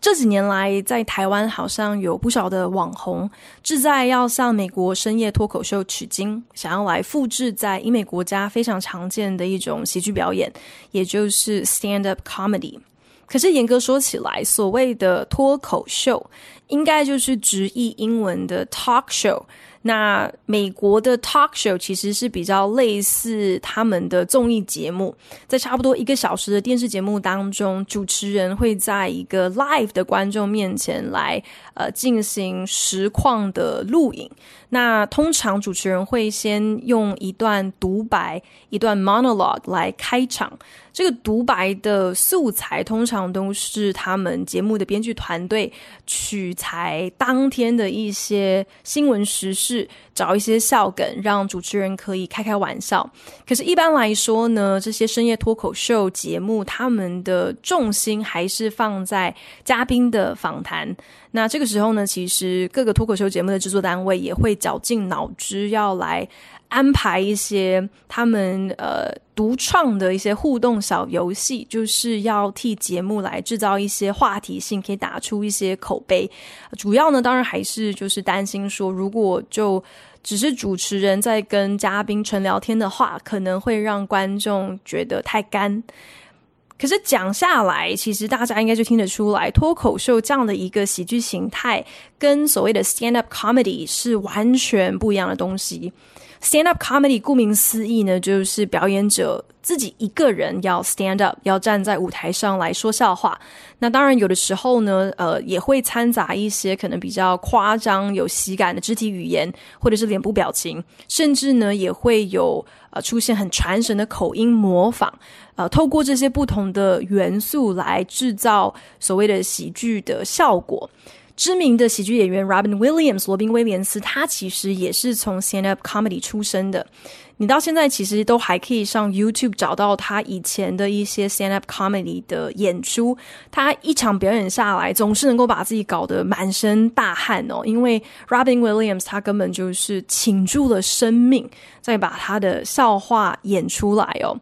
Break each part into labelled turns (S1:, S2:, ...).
S1: 这几年来，在台湾好像有不少的网红志在要向美国深夜脱口秀取经，想要来复制在英美国家非常常见的一种喜剧表演，也就是 stand-up comedy。可是严格说起来，所谓的脱口秀，应该就是直译英文的 talk show。那美国的 talk show 其实是比较类似他们的综艺节目，在差不多一个小时的电视节目当中，主持人会在一个 live 的观众面前来呃进行实况的录影。那通常主持人会先用一段独白、一段 monologue 来开场。这个独白的素材通常都是他们节目的编剧团队取材当天的一些新闻时事，找一些笑梗，让主持人可以开开玩笑。可是，一般来说呢，这些深夜脱口秀节目，他们的重心还是放在嘉宾的访谈。那这个时候呢，其实各个脱口秀节目的制作单位也会绞尽脑汁要来。安排一些他们呃独创的一些互动小游戏，就是要替节目来制造一些话题性，可以打出一些口碑。主要呢，当然还是就是担心说，如果就只是主持人在跟嘉宾纯聊天的话，可能会让观众觉得太干。可是讲下来，其实大家应该就听得出来，脱口秀这样的一个喜剧形态，跟所谓的 stand up comedy 是完全不一样的东西。Stand up comedy，顾名思义呢，就是表演者自己一个人要 stand up，要站在舞台上来说笑话。那当然有的时候呢，呃，也会掺杂一些可能比较夸张、有喜感的肢体语言，或者是脸部表情，甚至呢也会有呃出现很传神的口音模仿。呃，透过这些不同的元素来制造所谓的喜剧的效果。知名的喜剧演员 Robin Williams 罗宾威廉斯，他其实也是从 stand up comedy 出身的。你到现在其实都还可以上 YouTube 找到他以前的一些 stand up comedy 的演出。他一场表演下来，总是能够把自己搞得满身大汗哦。因为 Robin Williams 他根本就是倾注了生命，在把他的笑话演出来哦。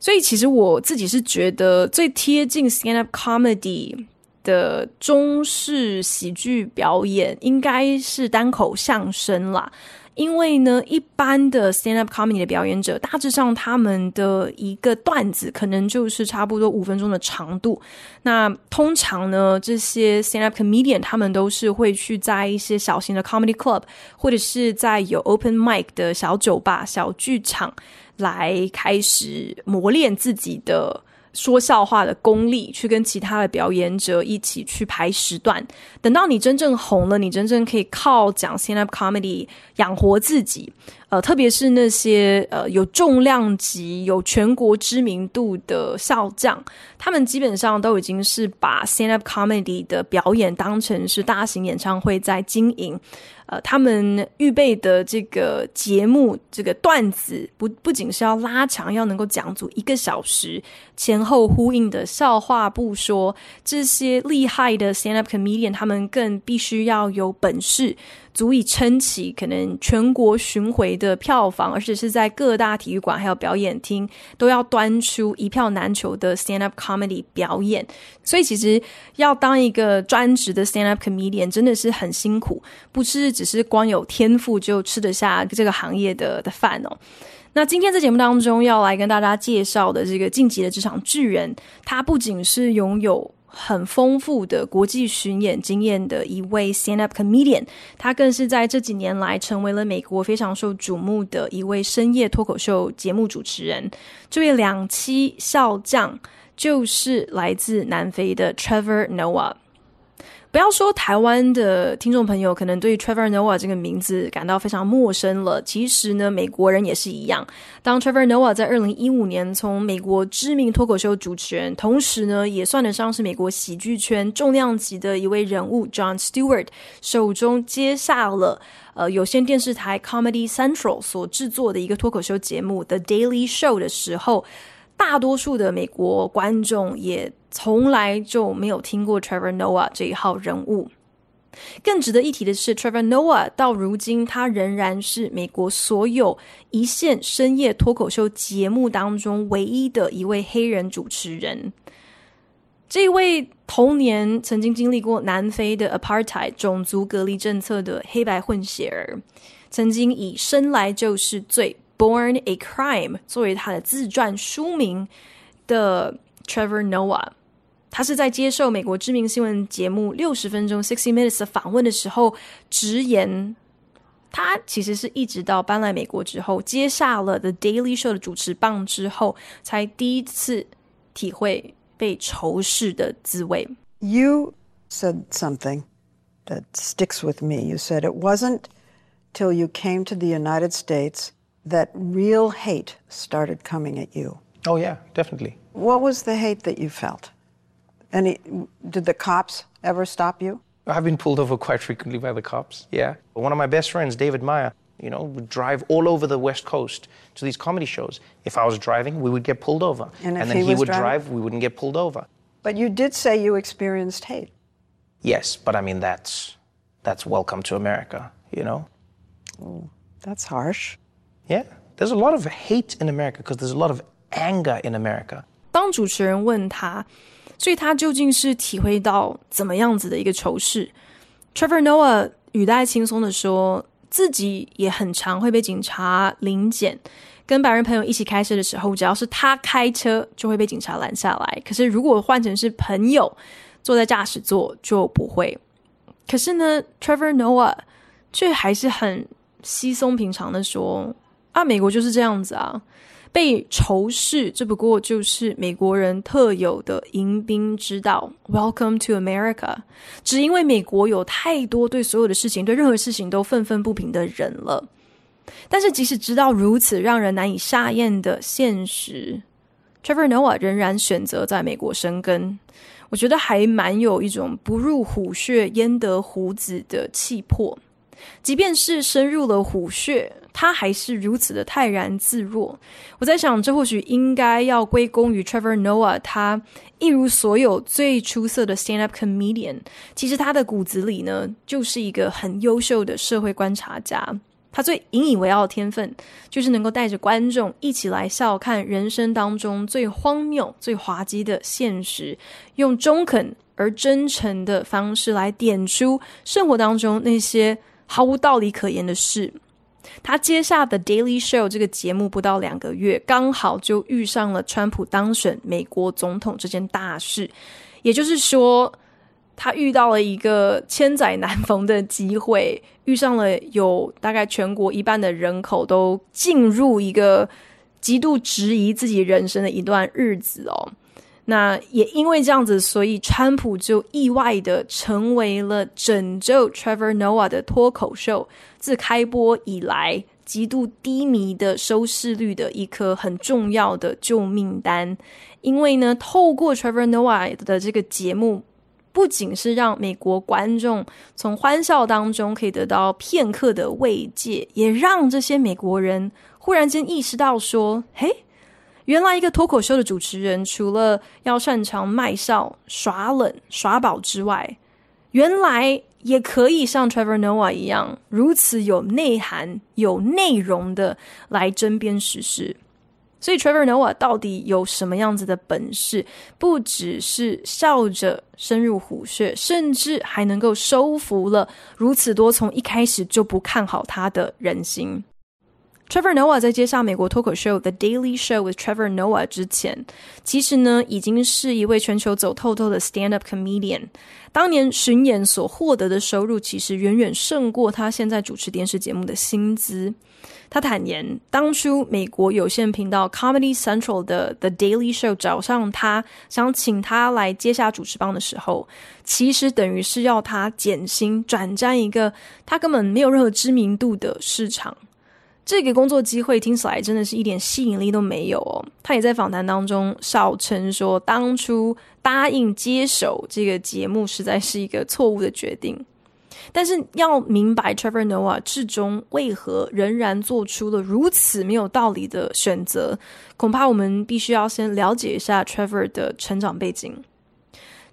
S1: 所以其实我自己是觉得最贴近 stand up comedy。的中式喜剧表演应该是单口相声啦，因为呢，一般的 stand up comedy 的表演者，大致上他们的一个段子可能就是差不多五分钟的长度。那通常呢，这些 stand up comedian 他们都是会去在一些小型的 comedy club，或者是在有 open mic 的小酒吧、小剧场来开始磨练自己的。说笑话的功力，去跟其他的表演者一起去排时段。等到你真正红了，你真正可以靠讲 stand up comedy 养活自己。呃，特别是那些呃有重量级、有全国知名度的笑将，他们基本上都已经是把 stand up comedy 的表演当成是大型演唱会在经营。呃，他们预备的这个节目，这个段子不不仅是要拉长，要能够讲足一个小时，前后呼应的笑话不说，这些厉害的 stand up comedian，他们更必须要有本事。足以撑起可能全国巡回的票房，而且是在各大体育馆还有表演厅都要端出一票难求的 stand up comedy 表演。所以其实要当一个专职的 stand up comedian 真的是很辛苦，不是只是光有天赋就吃得下这个行业的的饭哦。那今天在节目当中要来跟大家介绍的这个晋级的职场巨人，他不仅是拥有很丰富的国际巡演经验的一位 stand-up comedian，他更是在这几年来成为了美国非常受瞩目的一位深夜脱口秀节目主持人。这位两栖笑将就是来自南非的 Trevor Noah。不要说台湾的听众朋友可能对 Trevor Noah 这个名字感到非常陌生了，其实呢，美国人也是一样。当 Trevor Noah 在二零一五年从美国知名脱口秀主持人，同时呢，也算得上是美国喜剧圈重量级的一位人物 John Stewart 手中接下了呃有线电视台 Comedy Central 所制作的一个脱口秀节目 The Daily Show 的时候，大多数的美国观众也从来就没有听过 Trevor Noah 这一号人物。更值得一提的是，Trevor Noah 到如今他仍然是美国所有一线深夜脱口秀节目当中唯一的一位黑人主持人。这位童年曾经经历过南非的 Apartheid 种族隔离政策的黑白混血儿，曾经以生来就是罪。Born a Crime 作为他的自传书名的 Trevor Noah，他是在接受美国知名新闻节目六十分钟 （Sixty Minutes） 的访问的时候直言，他其实是一直到搬来美国之后，接下了 The Daily Show 的主持棒之后，才第一次体会被仇视的滋味。
S2: You said something that sticks with me. You said it wasn't till you came to the United States. that real hate started coming at you.
S3: Oh, yeah, definitely.
S2: What was the hate that you felt? Any, did the cops ever stop you?
S3: I've been pulled over quite frequently by the cops, yeah. One of my best friends, David Meyer, you know, would drive all over the West Coast to these comedy shows. If I was driving, we would get pulled over.
S2: And,
S3: and then
S2: he,
S3: he would
S2: driving?
S3: drive, we wouldn't get pulled over.
S2: But you did say you experienced hate.
S3: Yes, but I mean, that's, that's welcome to America, you know?
S2: Oh, that's harsh.
S3: Yeah, there's a lot of hate in America because there's a lot of anger in America.
S1: 当主持人问他， 所以他究竟是体会到怎么样子的一个仇视？Trevor Noah 语带轻松的说，自己也很常会被警察临检，跟白人朋友一起开车的时候，只要是他开车，就会被警察拦下来。可是如果换成是朋友坐在驾驶座，就不会。可是呢，Trevor Noah 却还是很稀松平常的说。啊，美国就是这样子啊，被仇视，这不过就是美国人特有的迎宾之道。Welcome to America，只因为美国有太多对所有的事情、对任何事情都愤愤不平的人了。但是，即使知道如此让人难以下咽的现实，Trevor Noah 仍然选择在美国生根。我觉得还蛮有一种不入虎穴焉得虎子的气魄。即便是深入了虎穴，他还是如此的泰然自若。我在想，这或许应该要归功于 Trevor Noah。他一如所有最出色的 stand-up comedian，其实他的骨子里呢，就是一个很优秀的社会观察家。他最引以为傲的天分，就是能够带着观众一起来笑看人生当中最荒谬、最滑稽的现实，用中肯而真诚的方式来点出生活当中那些。毫无道理可言的事，他接下的《Daily Show》这个节目不到两个月，刚好就遇上了川普当选美国总统这件大事。也就是说，他遇到了一个千载难逢的机会，遇上了有大概全国一半的人口都进入一个极度质疑自己人生的一段日子哦。那也因为这样子，所以川普就意外的成为了拯救 Trevor Noah 的脱口秀自开播以来极度低迷的收视率的一颗很重要的救命丹。因为呢，透过 Trevor Noah 的这个节目，不仅是让美国观众从欢笑当中可以得到片刻的慰藉，也让这些美国人忽然间意识到说：“嘿。”原来一个脱口秀的主持人，除了要擅长卖笑、耍冷、耍宝之外，原来也可以像 Trevor Noah 一样，如此有内涵、有内容的来针砭时事。所以，Trevor Noah 到底有什么样子的本事？不只是笑着深入虎穴，甚至还能够收服了如此多从一开始就不看好他的人心。Trevor Noah 在接下美国脱口秀《The Daily Show with Trevor Noah》之前，其实呢已经是一位全球走透透的 stand-up comedian。当年巡演所获得的收入，其实远远胜过他现在主持电视节目的薪资。他坦言，当初美国有线频道 Comedy Central 的《The Daily Show》找上他，想请他来接下主持棒的时候，其实等于是要他减薪，转战一个他根本没有任何知名度的市场。这个工作机会听起来真的是一点吸引力都没有哦。他也在访谈当中笑称说，当初答应接手这个节目实在是一个错误的决定。但是要明白 Trevor Noah 至终为何仍然做出了如此没有道理的选择，恐怕我们必须要先了解一下 Trevor 的成长背景。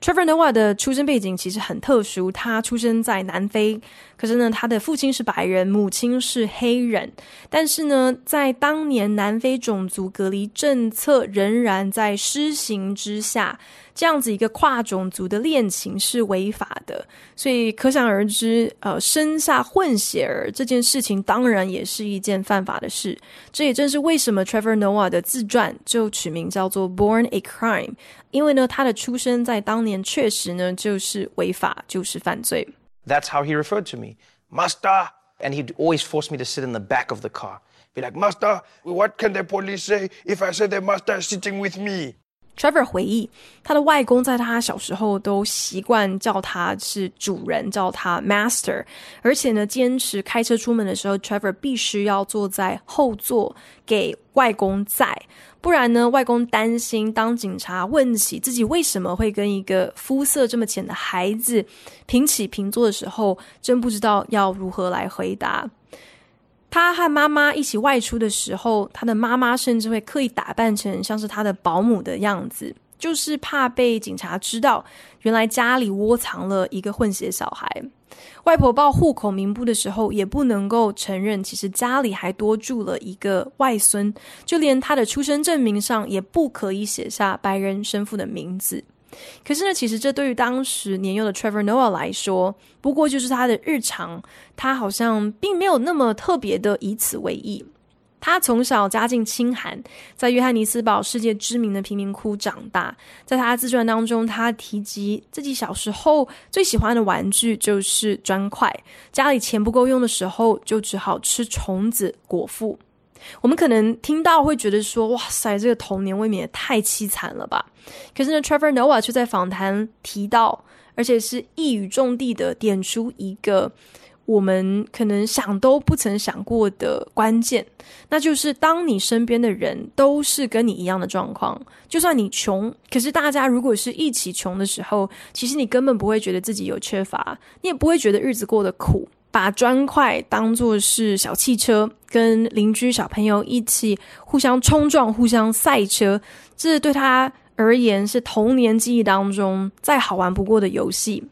S1: Trevor Noah 的出生背景其实很特殊，他出生在南非，可是呢，他的父亲是白人，母亲是黑人。但是呢，在当年南非种族隔离政策仍然在施行之下，这样子一个跨种族的恋情是违法的，所以可想而知，呃，生下混血儿这件事情当然也是一件犯法的事。这也正是为什么 Trevor Noah 的自传就取名叫做《Born a Crime》。因为呢，他的出生在当年确实呢就是违法，就是犯罪。
S3: That's how he referred to me, Master, and he'd always force me to sit in the back of the car. Be like, Master, what can the police say if I say the master is sitting with me?
S1: Trevor 回忆，他的外公在他小时候都习惯叫他是主人，叫他 Master，而且呢，坚持开车出门的时候，Trevor 必须要坐在后座给外公载，不然呢，外公担心当警察问起自己为什么会跟一个肤色这么浅的孩子平起平坐的时候，真不知道要如何来回答。他和妈妈一起外出的时候，他的妈妈甚至会刻意打扮成像是他的保姆的样子，就是怕被警察知道，原来家里窝藏了一个混血小孩。外婆报户口名簿的时候，也不能够承认，其实家里还多住了一个外孙，就连他的出生证明上也不可以写下白人生父的名字。可是呢，其实这对于当时年幼的 Trevor Noah 来说，不过就是他的日常。他好像并没有那么特别的以此为意。他从小家境清寒，在约翰尼斯堡世界知名的贫民窟长大。在他自传当中，他提及自己小时候最喜欢的玩具就是砖块。家里钱不够用的时候，就只好吃虫子果腹。我们可能听到会觉得说：“哇塞，这个童年未免也太凄惨了吧？”可是呢，Trevor Noah 却在访谈提到，而且是一语中的的点出一个我们可能想都不曾想过的关键，那就是当你身边的人都是跟你一样的状况，就算你穷，可是大家如果是一起穷的时候，其实你根本不会觉得自己有缺乏，你也不会觉得日子过得苦。把砖块当作是小汽车，跟邻居小朋友一起互相冲撞、互相赛车，这对他而言是童年记忆当中再好玩不过的游戏。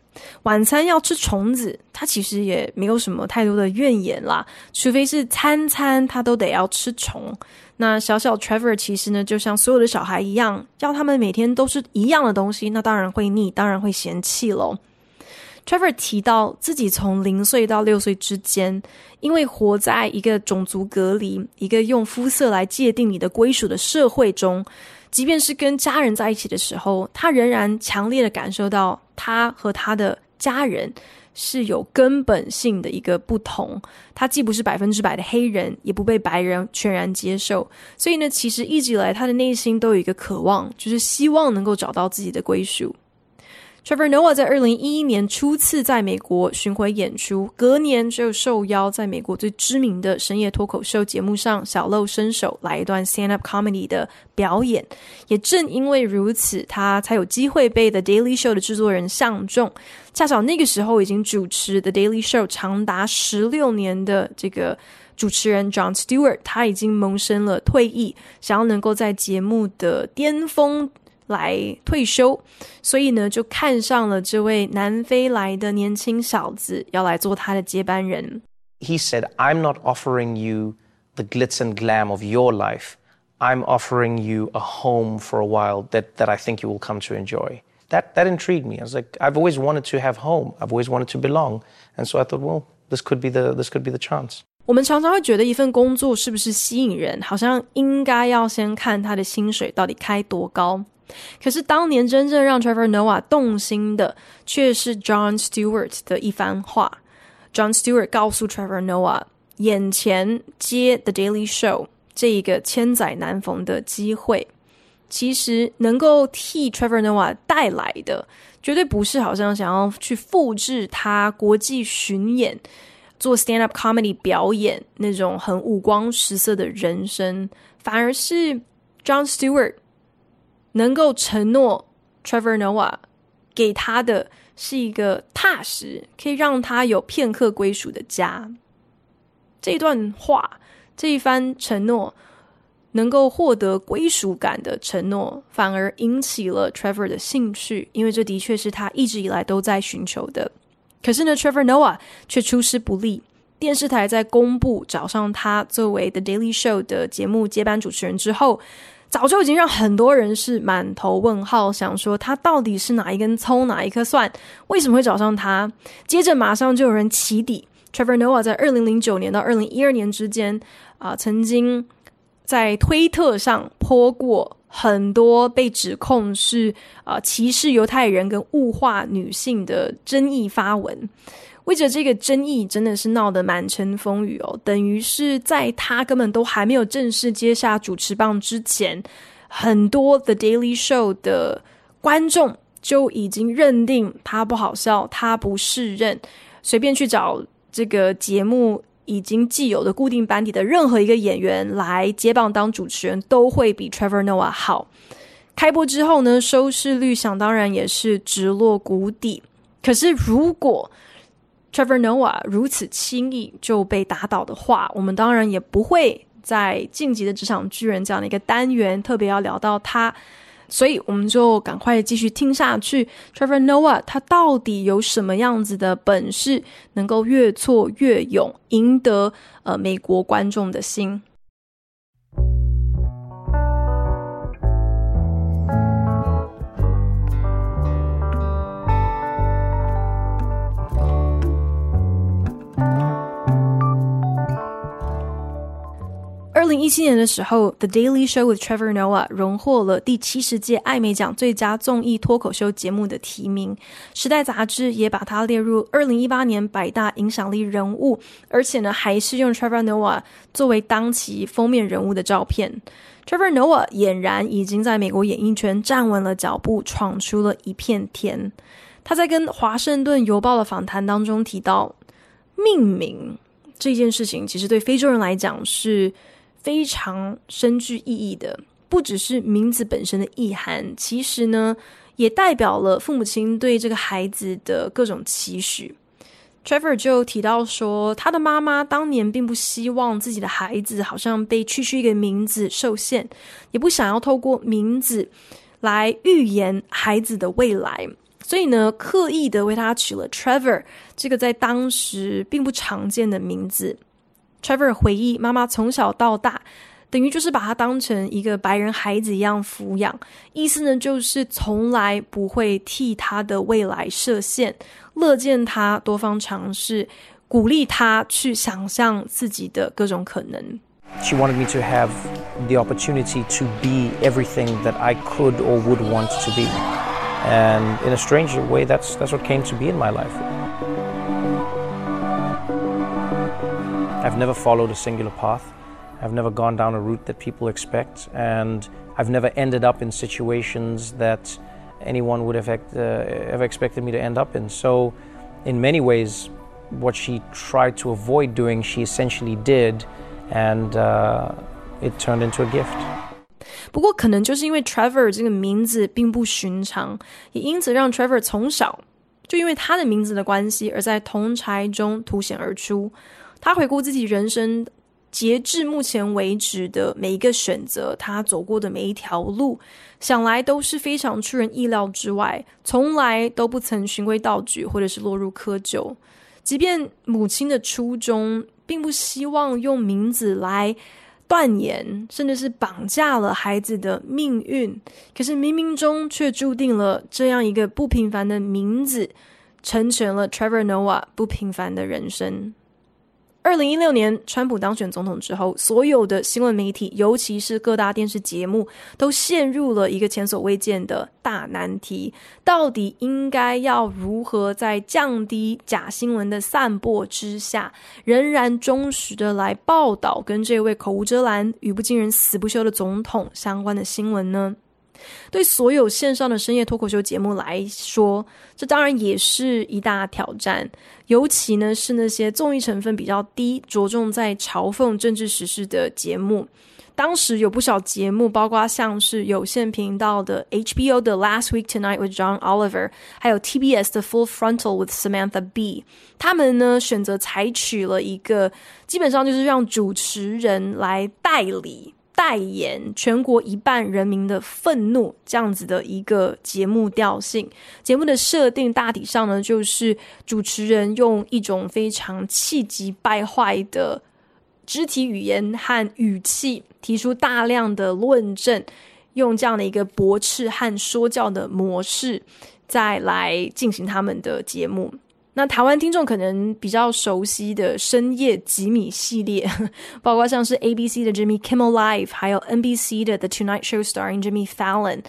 S1: 晚餐要吃虫子，他其实也没有什么太多的怨言啦，除非是餐餐他都得要吃虫。那小小 Trevor 其实呢，就像所有的小孩一样，要他们每天都是一样的东西，那当然会腻，当然会嫌弃喽。Trevor 提到自己从零岁到六岁之间，因为活在一个种族隔离、一个用肤色来界定你的归属的社会中，即便是跟家人在一起的时候，他仍然强烈的感受到他和他的家人是有根本性的一个不同。他既不是百分之百的黑人，也不被白人全然接受。所以呢，其实一直以来他的内心都有一个渴望，就是希望能够找到自己的归属。Trevor Noah 在二零一一年初次在美国巡回演出，隔年就受邀在美国最知名的深夜脱口秀节目上小露身手，来一段 stand-up comedy 的表演。也正因为如此，他才有机会被 The Daily Show 的制作人相中。恰巧那个时候已经主持 The Daily Show 长达十六年的这个主持人 John Stewart，他已经萌生了退役，想要能够在节目的巅峰。来退休，所以呢，就看上了这位南非来的年轻小子，要来做他的接班人。
S3: He said, "I'm not offering you the glitz and glam of your life. I'm offering you a home for a while that that I think you will come to enjoy." That that intrigued me. I was like, I've always wanted to have home. I've always wanted to belong, and so I thought, well, this could be the this could be the chance.
S1: 我们常常会觉得一份工作是不是吸引人，好像应该要先看他的薪水到底开多高。可是当年真正让 Trevor Noah 动心的，却是 John Stewart 的一番话。John Stewart 告诉 Trevor Noah，眼前接 The Daily Show 这一个千载难逢的机会，其实能够替 Trevor Noah 带来的，绝对不是好像想要去复制他国际巡演。做 stand up comedy 表演那种很五光十色的人生，反而是 John Stewart 能够承诺 Trevor Noah 给他的是一个踏实，可以让他有片刻归属的家。这段话，这一番承诺，能够获得归属感的承诺，反而引起了 Trevor 的兴趣，因为这的确是他一直以来都在寻求的。可是呢，Trevor Noah 却出师不利。电视台在公布找上他作为 The Daily Show 的节目接班主持人之后，早就已经让很多人是满头问号，想说他到底是哪一根葱，哪一颗蒜，为什么会找上他？接着马上就有人起底，Trevor Noah 在二零零九年到二零一二年之间啊、曾经在推特上泼过。很多被指控是啊、呃、歧视犹太人跟物化女性的争议发文，为着这个争议真的是闹得满城风雨哦。等于是在他根本都还没有正式接下主持棒之前，很多 The Daily Show 的观众就已经认定他不好笑，他不适任，随便去找这个节目。已经既有的固定班底的任何一个演员来接棒当主持人，都会比 Trevor Noah 好。开播之后呢，收视率想当然也是直落谷底。可是如果 Trevor Noah 如此轻易就被打倒的话，我们当然也不会在《晋级的职场巨人》这样的一个单元特别要聊到他。所以我们就赶快继续听下去。Trevor Noah 他到底有什么样子的本事，能够越挫越勇，赢得呃美国观众的心？零一七年的时候，《The Daily Show with Trevor Noah》荣获了第七十届艾美奖最佳综艺脱口秀节目的提名，《时代》杂志也把它列入二零一八年百大影响力人物，而且呢，还是用 Trevor Noah 作为当期封面人物的照片。Trevor Noah 俨然已经在美国演艺圈站稳了脚步，闯出了一片天。他在跟《华盛顿邮报》的访谈当中提到，命名这件事情，其实对非洲人来讲是。非常深具意义的，不只是名字本身的意涵，其实呢，也代表了父母亲对这个孩子的各种期许。Trevor 就提到说，他的妈妈当年并不希望自己的孩子好像被区区一个名字受限，也不想要透过名字来预言孩子的未来，所以呢，刻意的为他取了 Trevor 这个在当时并不常见的名字。Trevor 回忆，妈妈从小到大，等于就是把他当成一个白人孩子一样抚养，意思呢就是从来不会替他的未来设限，乐见他多方尝试，鼓励他去想象自己的各种可能。
S3: She wanted me to have the opportunity to be everything that I could or would want to be, and in a strange way, that's that's what came to be in my life. I've never followed a singular path. I've never gone down a route that people expect, and I've never ended up in situations that anyone would have uh, ever expected me to end up in. So, in many ways, what she tried to avoid doing, she essentially did, and uh, it turned into a gift.
S1: 不过，可能就是因为 Trevor 这个名字并不寻常，也因此让 Trevor 从小就因为他的名字的关系，而在同侪中凸显而出。 他回顾自己人生，截至目前为止的每一个选择，他走过的每一条路，想来都是非常出人意料之外，从来都不曾循规蹈矩，或者是落入窠臼。即便母亲的初衷并不希望用名字来断言，甚至是绑架了孩子的命运，可是冥冥中却注定了这样一个不平凡的名字，成全了 Trevor Noah 不平凡的人生。二零一六年，川普当选总统之后，所有的新闻媒体，尤其是各大电视节目，都陷入了一个前所未见的大难题：到底应该要如何在降低假新闻的散播之下，仍然忠实的来报道跟这位口无遮拦、语不惊人死不休的总统相关的新闻呢？对所有线上的深夜脱口秀节目来说，这当然也是一大挑战。尤其呢是那些综艺成分比较低、着重在嘲讽政治时事的节目。当时有不少节目，包括像是有线频道的 HBO 的《Last Week Tonight with John Oliver》，还有 TBS 的《Full Frontal with Samantha Bee》，他们呢选择采取了一个基本上就是让主持人来代理。代言全国一半人民的愤怒，这样子的一个节目调性。节目的设定大体上呢，就是主持人用一种非常气急败坏的肢体语言和语气，提出大量的论证，用这样的一个驳斥和说教的模式，再来进行他们的节目。那台湾听众可能比较熟悉的深夜吉米系列，包括像是 ABC 的 Jimmy Kimmel Live，还有 NBC 的 The Tonight Show starring Jimmy Fallon，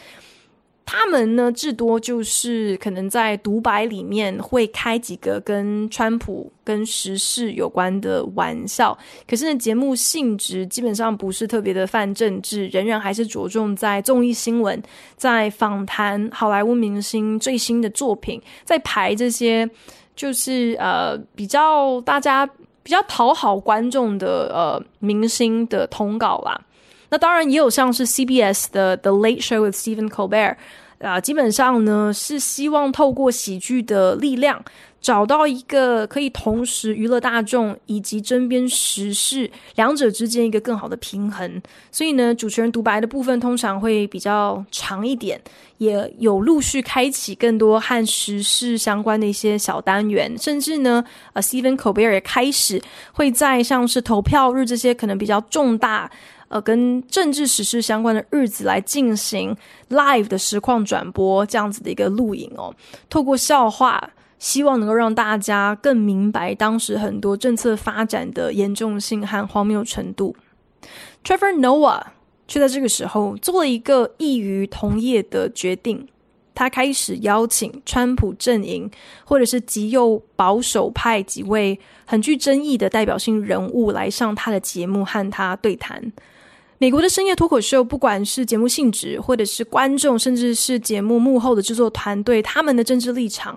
S1: 他们呢至多就是可能在独白里面会开几个跟川普跟时事有关的玩笑，可是呢节目性质基本上不是特别的泛政治，仍然还是着重在综艺新闻，在访谈好莱坞明星最新的作品，在排这些。就是呃比较大家比较讨好观众的呃明星的通告啦，那当然也有像是 CBS 的 The Late Show with Stephen Colbert，啊、基本上呢是希望透过喜剧的力量。找到一个可以同时娱乐大众以及针砭时事两者之间一个更好的平衡，所以呢，主持人独白的部分通常会比较长一点，也有陆续开启更多和时事相关的一些小单元，甚至呢，呃，Stephen Colbert 也开始会在像是投票日这些可能比较重大，呃，跟政治时事相关的日子来进行 live 的实况转播这样子的一个录影哦，透过笑话。希望能够让大家更明白当时很多政策发展的严重性和荒谬程度。Trevor Noah 却在这个时候做了一个异于同业的决定，他开始邀请川普阵营或者是极右保守派几位很具争议的代表性人物来上他的节目和他对谈。美国的深夜脱口秀，不管是节目性质，或者是观众，甚至是节目幕后的制作团队，他们的政治立场。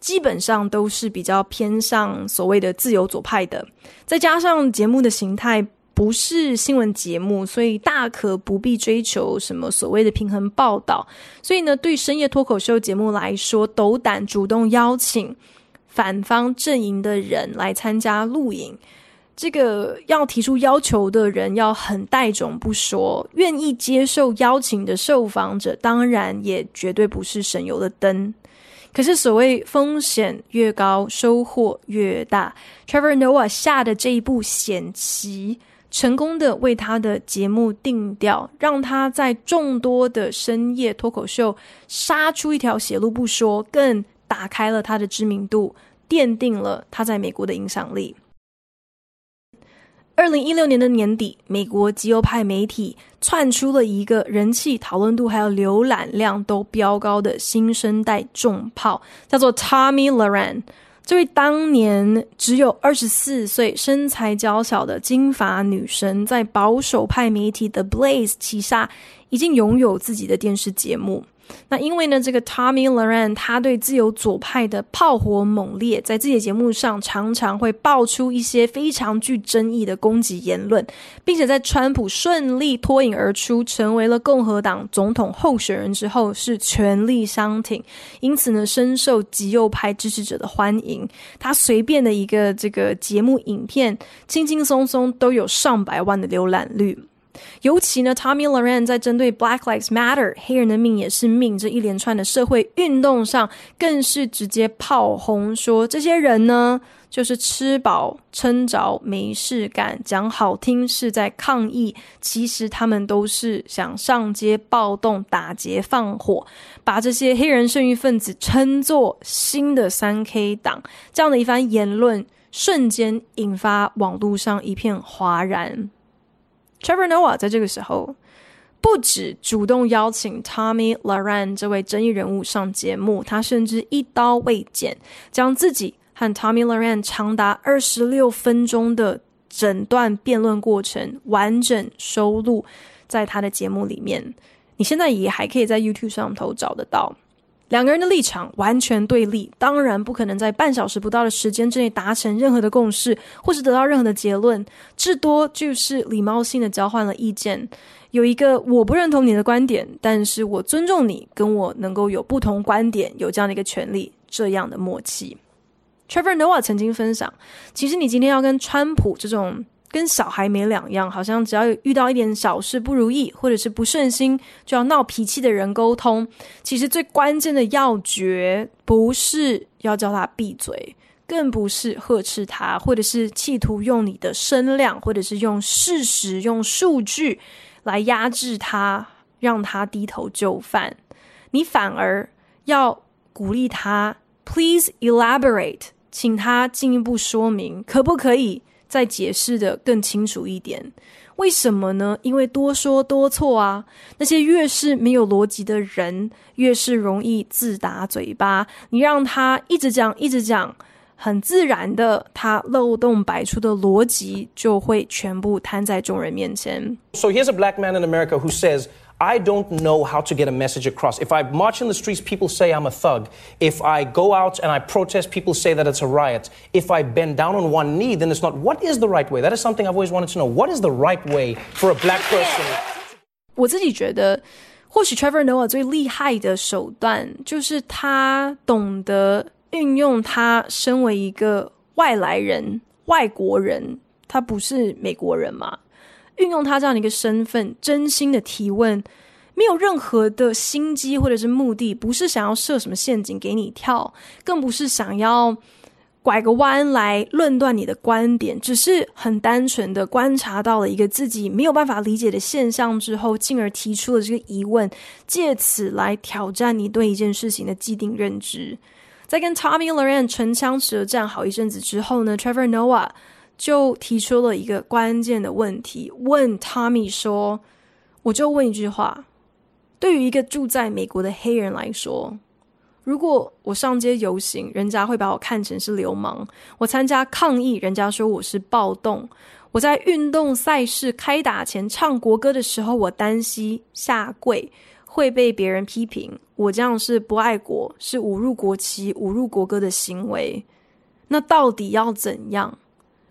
S1: 基本上都是比较偏向所谓的自由左派的，再加上节目的形态不是新闻节目，所以大可不必追求什么所谓的平衡报道。所以呢，对深夜脱口秀节目来说，斗胆主动邀请反方阵营的人来参加录影，这个要提出要求的人要很带种不说，愿意接受邀请的受访者，当然也绝对不是省油的灯。可是，所谓风险越高，收获越大。Trevor Noah 下的这一步险棋，成功的为他的节目定调，让他在众多的深夜脱口秀杀出一条血路不说，更打开了他的知名度，奠定了他在美国的影响力。二零一六年的年底，美国极右派媒体窜出了一个人气、讨论度还有浏览量都飙高的新生代重炮，叫做 Tommy Lahren。这位当年只有二十四岁、身材娇小的金发女神，在保守派媒体 The Blaze 旗下，已经拥有自己的电视节目。那因为呢，这个 Tommy Laren 他对自由左派的炮火猛烈，在自己的节目上常常会爆出一些非常具争议的攻击言论，并且在川普顺利脱颖而出，成为了共和党总统候选人之后，是全力相挺，因此呢，深受极右派支持者的欢迎。他随便的一个这个节目影片，轻轻松松都有上百万的浏览率。尤其呢，Tomi Lahren 在针对 Black Lives Matter 黑人的命也是命这一连串的社会运动上，更是直接炮轰说，这些人呢，就是吃饱撑着没事干，讲好听是在抗议，其实他们都是想上街暴动、打劫、放火，把这些黑人剩余分子称作新的三 K 党，这样的一番言论。瞬间引发网络上一片哗然。Trevor Noah 在这个时候不止主动邀请 Tommy Lahren 这位争议人物上节目，他甚至一刀未剪，将自己和 Tommy Lahren 长达二十六分钟的整段辩论过程完整收录在他的节目里面。你现在也还可以在 YouTube 上头找得到。两个人的立场完全对立，当然不可能在半小时不到的时间之内达成任何的共识，或是得到任何的结论，至多就是礼貌性的交换了意见。有一个我不认同你的观点，但是我尊重你，跟我能够有不同观点，有这样的一个权利，这样的默契。Trevor Noah 曾经分享，其实你今天要跟川普这种。跟小孩没两样，好像只要遇到一点小事不如意，或者是不顺心，就要闹脾气的人沟通。其实最关键的要诀，不是要叫他闭嘴，更不是呵斥他，或者是企图用你的声量，或者是用事实、用数据来压制他，让他低头就范。你反而要鼓励他，Please elaborate，请他进一步说明，可不可以？再解释的更清楚一点，为什么呢？因为多说多错啊！那些越是没有逻辑的人，越是容易自打嘴巴。你让他一直讲，一直讲，很自然的，他漏洞百出的逻辑就会全部摊在众人面前。
S3: So here's a black man in America who says. I don't know how to get a message across. If I march in the streets, people say I'm a thug. If I go out and I protest, people say that it's a riot. If I bend down on one knee, then it's not. What is the right way? That is something I've always wanted to know. What is the right way for a black person?
S1: 我自己觉得，或许 Trevor Noah 最厉害的手段，就是他懂得运用他身为一个外来人、外国人，他不是美国人嘛。 运用他这样的一个身份，真心的提问，没有任何的心机或者是目的，不是想要设什么陷阱给你跳，更不是想要拐个弯来论断你的观点，只是很单纯的观察到了一个自己没有办法理解的现象之后，进而提出了这个疑问，借此来挑战你对一件事情的既定认知。在跟 Tomi Lahren 唇枪舌战好一阵子之后呢，Trevor Noah。就提出了一个关键的问题，问 Tommy 说：“我就问一句话，对于一个住在美国的黑人来说，如果我上街游行，人家会把我看成是流氓；我参加抗议，人家说我是暴动；我在运动赛事开打前唱国歌的时候，我单膝下跪会被别人批评，我这样是不爱国，是侮辱国旗、侮辱国歌的行为。那到底要怎样？”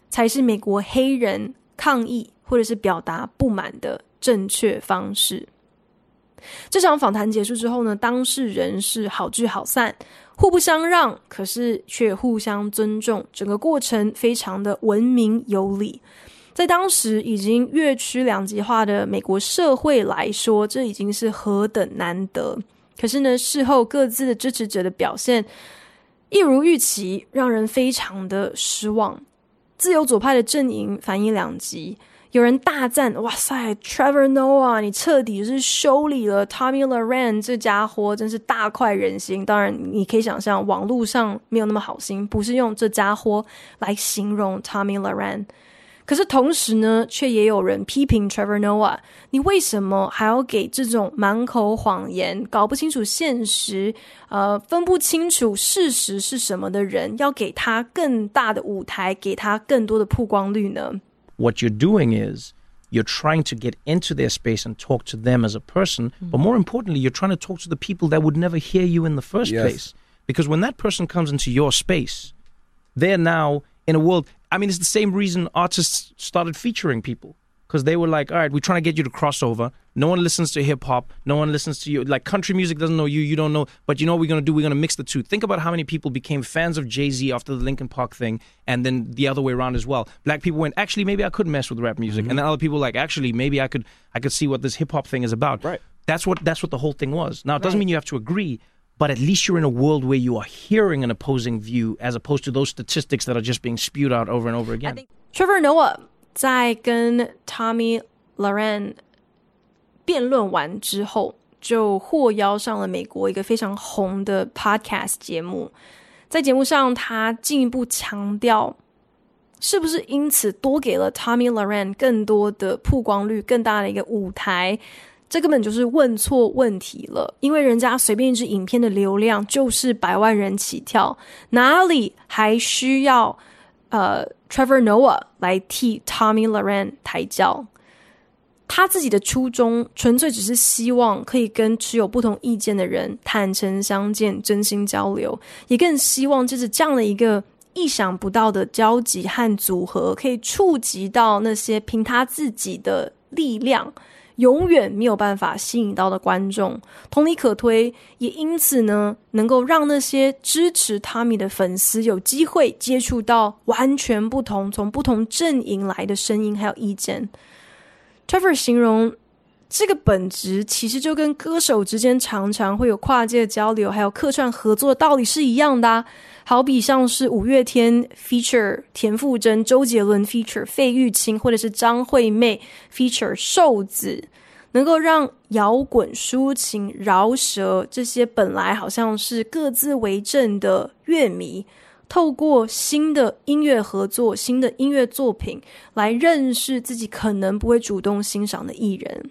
S1: 才是美国黑人抗议或者是表达不满的正确方式。这场访谈结束之后呢，当事人是好聚好散，互不相让，可是却互相尊重，整个过程非常的文明有礼。在当时已经越趋两极化的美国社会来说，这已经是何等难得。可是呢，事后各自的支持者的表现一如预期，让人非常的失望。自由左派的阵营反应两极，有人大赞：“哇塞，Trevor Noah，你彻底是修理了 Tommy l o r e n 这家伙，真是大快人心。”当然，你可以想象网络上没有那么好心，不是用这家伙来形容 Tommy l o r e n。可是同时呢，却也有人批评 Trevor Noah，你为什么还要给这种满口谎言、搞不清楚现实、呃，分不清楚事实是什么的人，要给他更大的舞台，给他更多的曝光率呢？
S3: What you're doing is you're trying to get into their space and talk to them as a person, but more importantly, you're trying to talk to the people that would never hear you in the first
S4: Yes.
S3: place. Because when that person comes into your space, they're now in a world. I mean, it's the same reason artists started featuring people because they were like, all right, we're trying to get you to cross over. No one listens to hip hop. No one listens to you. Like country music doesn't know you. You don't know. But you know what we're going to do? We're going to mix the two. Think about how many people became fans of Jay Z after the Linkin Park thing, and then the other way around as well. Black people went, actually, maybe I could mess with rap music, mm-hmm. and then other people like, actually, maybe I could, I could see what this hip hop thing is about.
S4: Right.
S3: That's what that's what the whole thing was. Now it doesn't mean you have to agree, but at least you're in a world where you are hearing an opposing view as opposed to those statistics that are just being spewed out over and over again.
S1: Trevor Noah 在跟 Tomi Lahren 辩论完之后，就获邀上了美国一个非常红的 Podcast 节目。在节目上，他进一步强调 是不是因此多给了 Tomi Lahren 更多的曝光率、更大的一个舞台？ 这根本就是问错问题了，因为人家随便一支影片的流量就是百万人起跳，哪里还需要呃 Trevor Noah 来替 Tommy Lahren 抬轿？他自己的初衷纯粹只是希望可以跟持有不同意见的人坦诚相见、真心交流，也更希望就是这样的一个意想不到的交集和组合，可以触及到那些凭他自己的力量。永远没有办法吸引到的观众，同理可推，也因此呢，能够让那些支持 Tomi 的粉丝有机会接触到完全不同、从不同阵营来的声音还有意见。Trevor 形容这个本质其实就跟歌手之间常常会有跨界交流，还有客串合作的道理是一样的。好比像是五月天 feature 田馥甄、周杰伦 feature 费玉清，或者是张惠妹 feature 瘦子，能够让摇滚、抒情、饶舌这些本来好像是各自为政的乐迷，透过新的音乐合作、新的音乐作品来认识自己可能不会主动欣赏的艺人。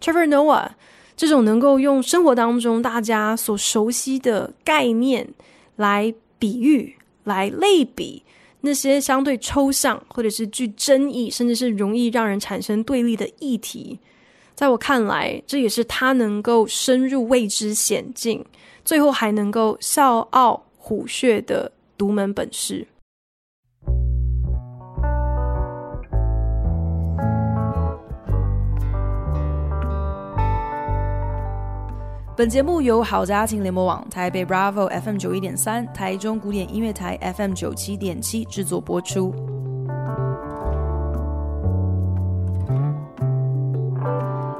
S1: Trevor Noah 这种能够用生活当中大家所熟悉的概念。来比喻、来类比那些相对抽象或者是具争议，甚至是容易让人产生对立的议题，在我看来，这也是他能够深入未知险境，最后还能够笑傲虎穴的独门本事。本节目由好家庭联播网、台北 Bravo FM 九一点三、台中古典音乐台 FM 九七点七制作播出。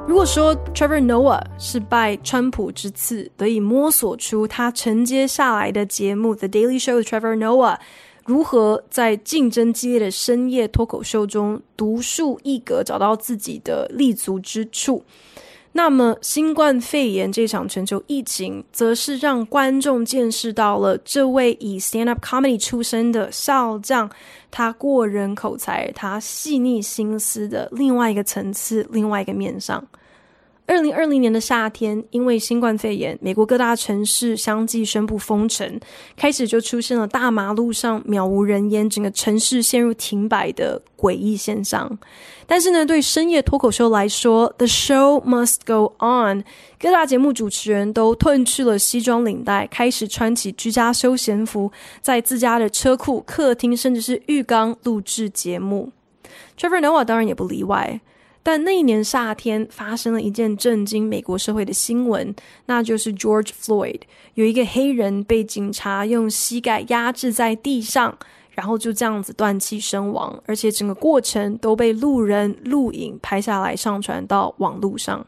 S1: 如果说 Trevor Noah 是拜川普之赐，得以摸索出他承接下来的节目《The Daily Show with Trevor Noah》如何在竞争激烈的深夜脱口秀中独树一格，找到自己的立足之处。那么，新冠肺炎这场全球疫情，则是让观众见识到了这位以 stand-up comedy 出身的少将，他过人口才，他细腻心思的另外一个层次，另外一个面上。二零二零年的夏天，因为新冠肺炎，美国各大城市相继宣布封城，开始就出现了大马路上渺无人烟，整个城市陷入停摆的诡异现象。但是呢，对深夜脱口秀来说，The show must go on。各大节目主持人都褪去了西装领带，开始穿起居家休闲服，在自家的车库、客厅，甚至是浴缸录制节目。Trevor Noah 当然也不例外。但那一年夏天发生了一件震惊美国社会的新闻，那就是 George Floyd，有一个黑人被警察用膝盖压制在地上，然后就这样子断气身亡，而且整个过程都被路人录影拍下来上传到网络上。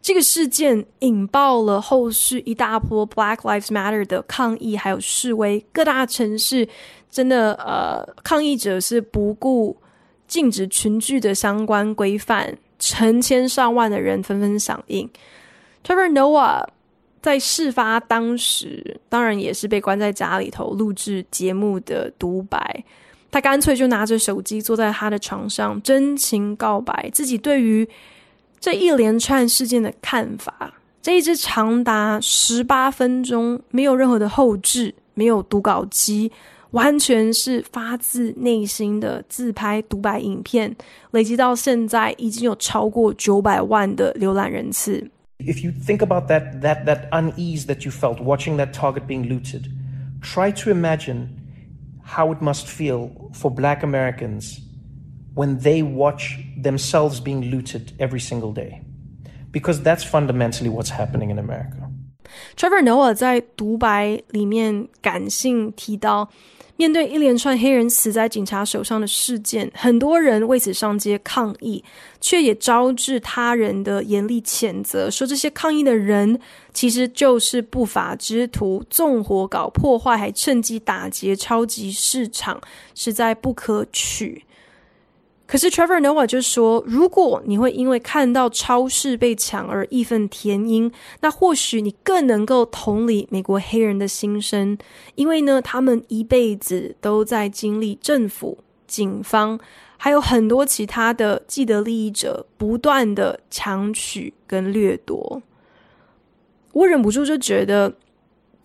S1: 这个事件引爆了后续一大波 Black Lives Matter 的抗议还有示威，各大城市真的呃抗议者是不顾。禁止群聚的相关规范，成千上万的人纷纷响应。Trevor Noah 在事发当时，当然也是被关在家里头录制节目的独白。他干脆就拿着手机坐在他的床上，真情告白自己对于这一连串事件的看法。这一支长达十八分钟，没有任何的后置，没有读稿机。完全是发自内心的自拍独白影片，累积到现在已经有超过九百万的浏览人次。
S3: If you think about that, that, that unease that you felt watching that target being looted, try to imagine how it must feel for Black Americans when they watch themselves being looted every single day. Because that's fundamentally what's happening in America.
S1: Trevor Noah 在独白里面感性提到。 面对一连串黑人死在警察手上的事件，很多人为此上街抗议，却也招致他人的严厉谴责，说这些抗议的人其实就是不法之徒，纵火搞破坏，还趁机打劫超级市场，实在不可取。可是 Trevor Noah 就说，如果你会因为看到超市被抢而义愤填膺，那或许你更能够同理美国黑人的心声，因为呢，他们一辈子都在经历政府、警方，还有很多其他的既得利益者不断的强取跟掠夺。我忍不住就觉得，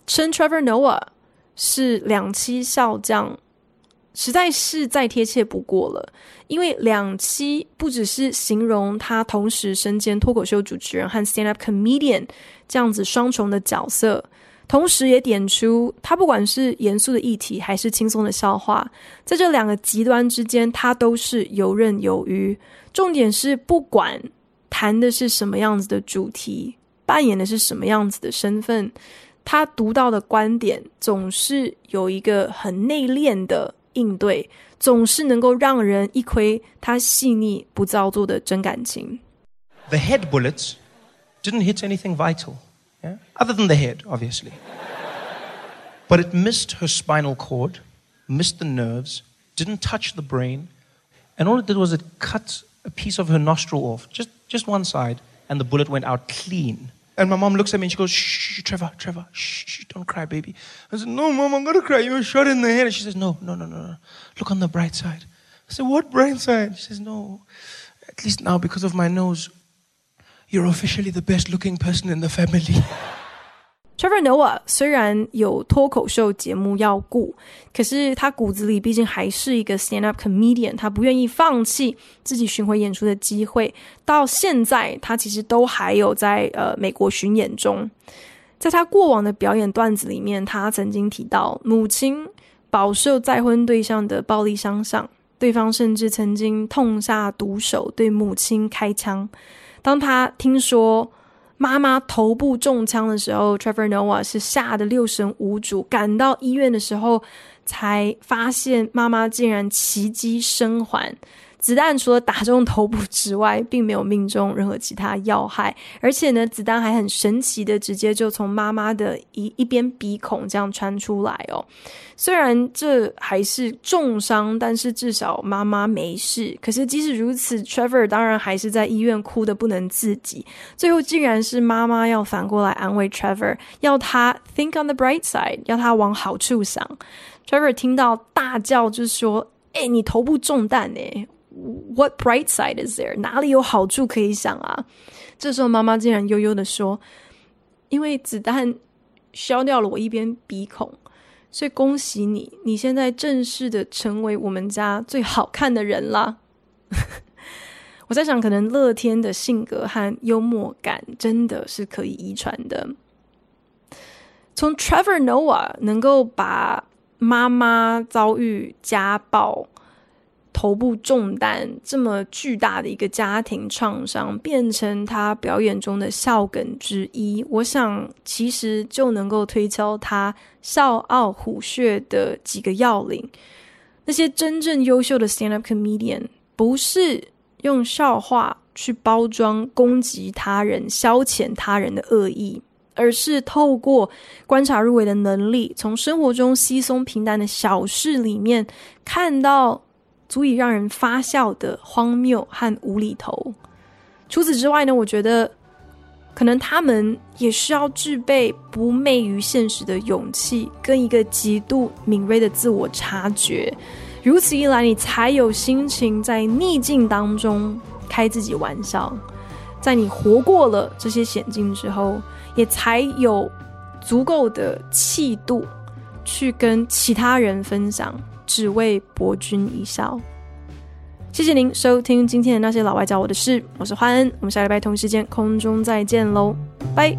S1: 称 Trevor Noah 是两栖少将。实在是再贴切不过了，因为两栖不只是形容他同时身兼脱口秀主持人和 stand-up comedian 这样子双重的角色，同时也点出他不管是严肃的议题还是轻松的笑话，在这两个极端之间，他都是游刃有余。重点是，不管谈的是什么样子的主题，扮演的是什么样子的身份，他独到的观点总是有一个很内敛的。应对总是能够让人一窥他细腻不造作的真感情。
S4: The head bullets didn't hit anything vital, yeah? other than the head, obviously. But it missed her spinal cord, missed the nerves, didn't touch the brain, and all it did was it cut a piece of her nostril off, just, just one side, and the bullet went out clean. And my mom looks at me and she goes, shh, Trevor, Trevor, shh, don't cry, baby. I said, no, mom, I'm going to cry. You were shot in the head. And she says, no, no, no, no, no. Look on the bright side. I said, what bright side? She says, no. At least now, because of my nose, you're officially the best looking person in the family.
S1: Trevor Noah 虽然有脱口秀节目要顾，可是他骨子里毕竟还是一个 stand-up comedian，他不愿意放弃自己巡回演出的机会。到现在，他其实都还有在呃美国巡演中。在他过往的表演段子里面，他曾经提到母亲饱受再婚对象的暴力相向，对方甚至曾经痛下毒手对母亲开枪。当他听说妈妈头部中枪的时候，Trevor Noah 是吓得六神无主。赶到医院的时候，才发现妈妈竟然奇迹生还。子弹除了打中头部之外，并没有命中任何其他要害，而且呢，子弹还很神奇的直接就从妈妈的一一边鼻孔这样穿出来哦。虽然这还是重伤，但是至少妈妈没事。可是即使如此，Trevor 当然还是在医院哭得不能自己。最后竟然是妈妈要反过来安慰 Trevor，要他 think on the bright side，要他往好处想。Trevor 听到大叫，就说：“诶，你头部中弹诶！” What bright side is there？哪里有好处可以想啊？这时候妈妈竟然悠悠地说：“因为子弹削掉了我一边鼻孔，所以恭喜你，你现在正式的成为我们家最好看的人啦。”我在想，可能乐天的性格和幽默感真的是可以遗传的。从 Trevor Noah 能够把妈妈遭遇家暴。头部中弹这么巨大的一个家庭创伤，变成他表演中的笑梗之一。我想，其实就能够推敲他笑傲虎穴的几个要领。那些真正优秀的 stand-up comedian，不是用笑话去包装攻击他人、消遣他人的恶意，而是透过观察入微的能力，从生活中稀松平淡的小事里面看到。足以让人发笑的荒谬和无厘头。除此之外呢，我觉得可能他们也需要具备不昧于现实的勇气，跟一个极度敏锐的自我察觉。如此一来，你才有心情在逆境当中开自己玩笑。在你活过了这些险境之后，也才有足够的气度去跟其他人分享。只为博君一笑。谢谢您收听今天的那些老外教我的事，我是欢恩，我们下礼拜同时间空中再见喽，拜。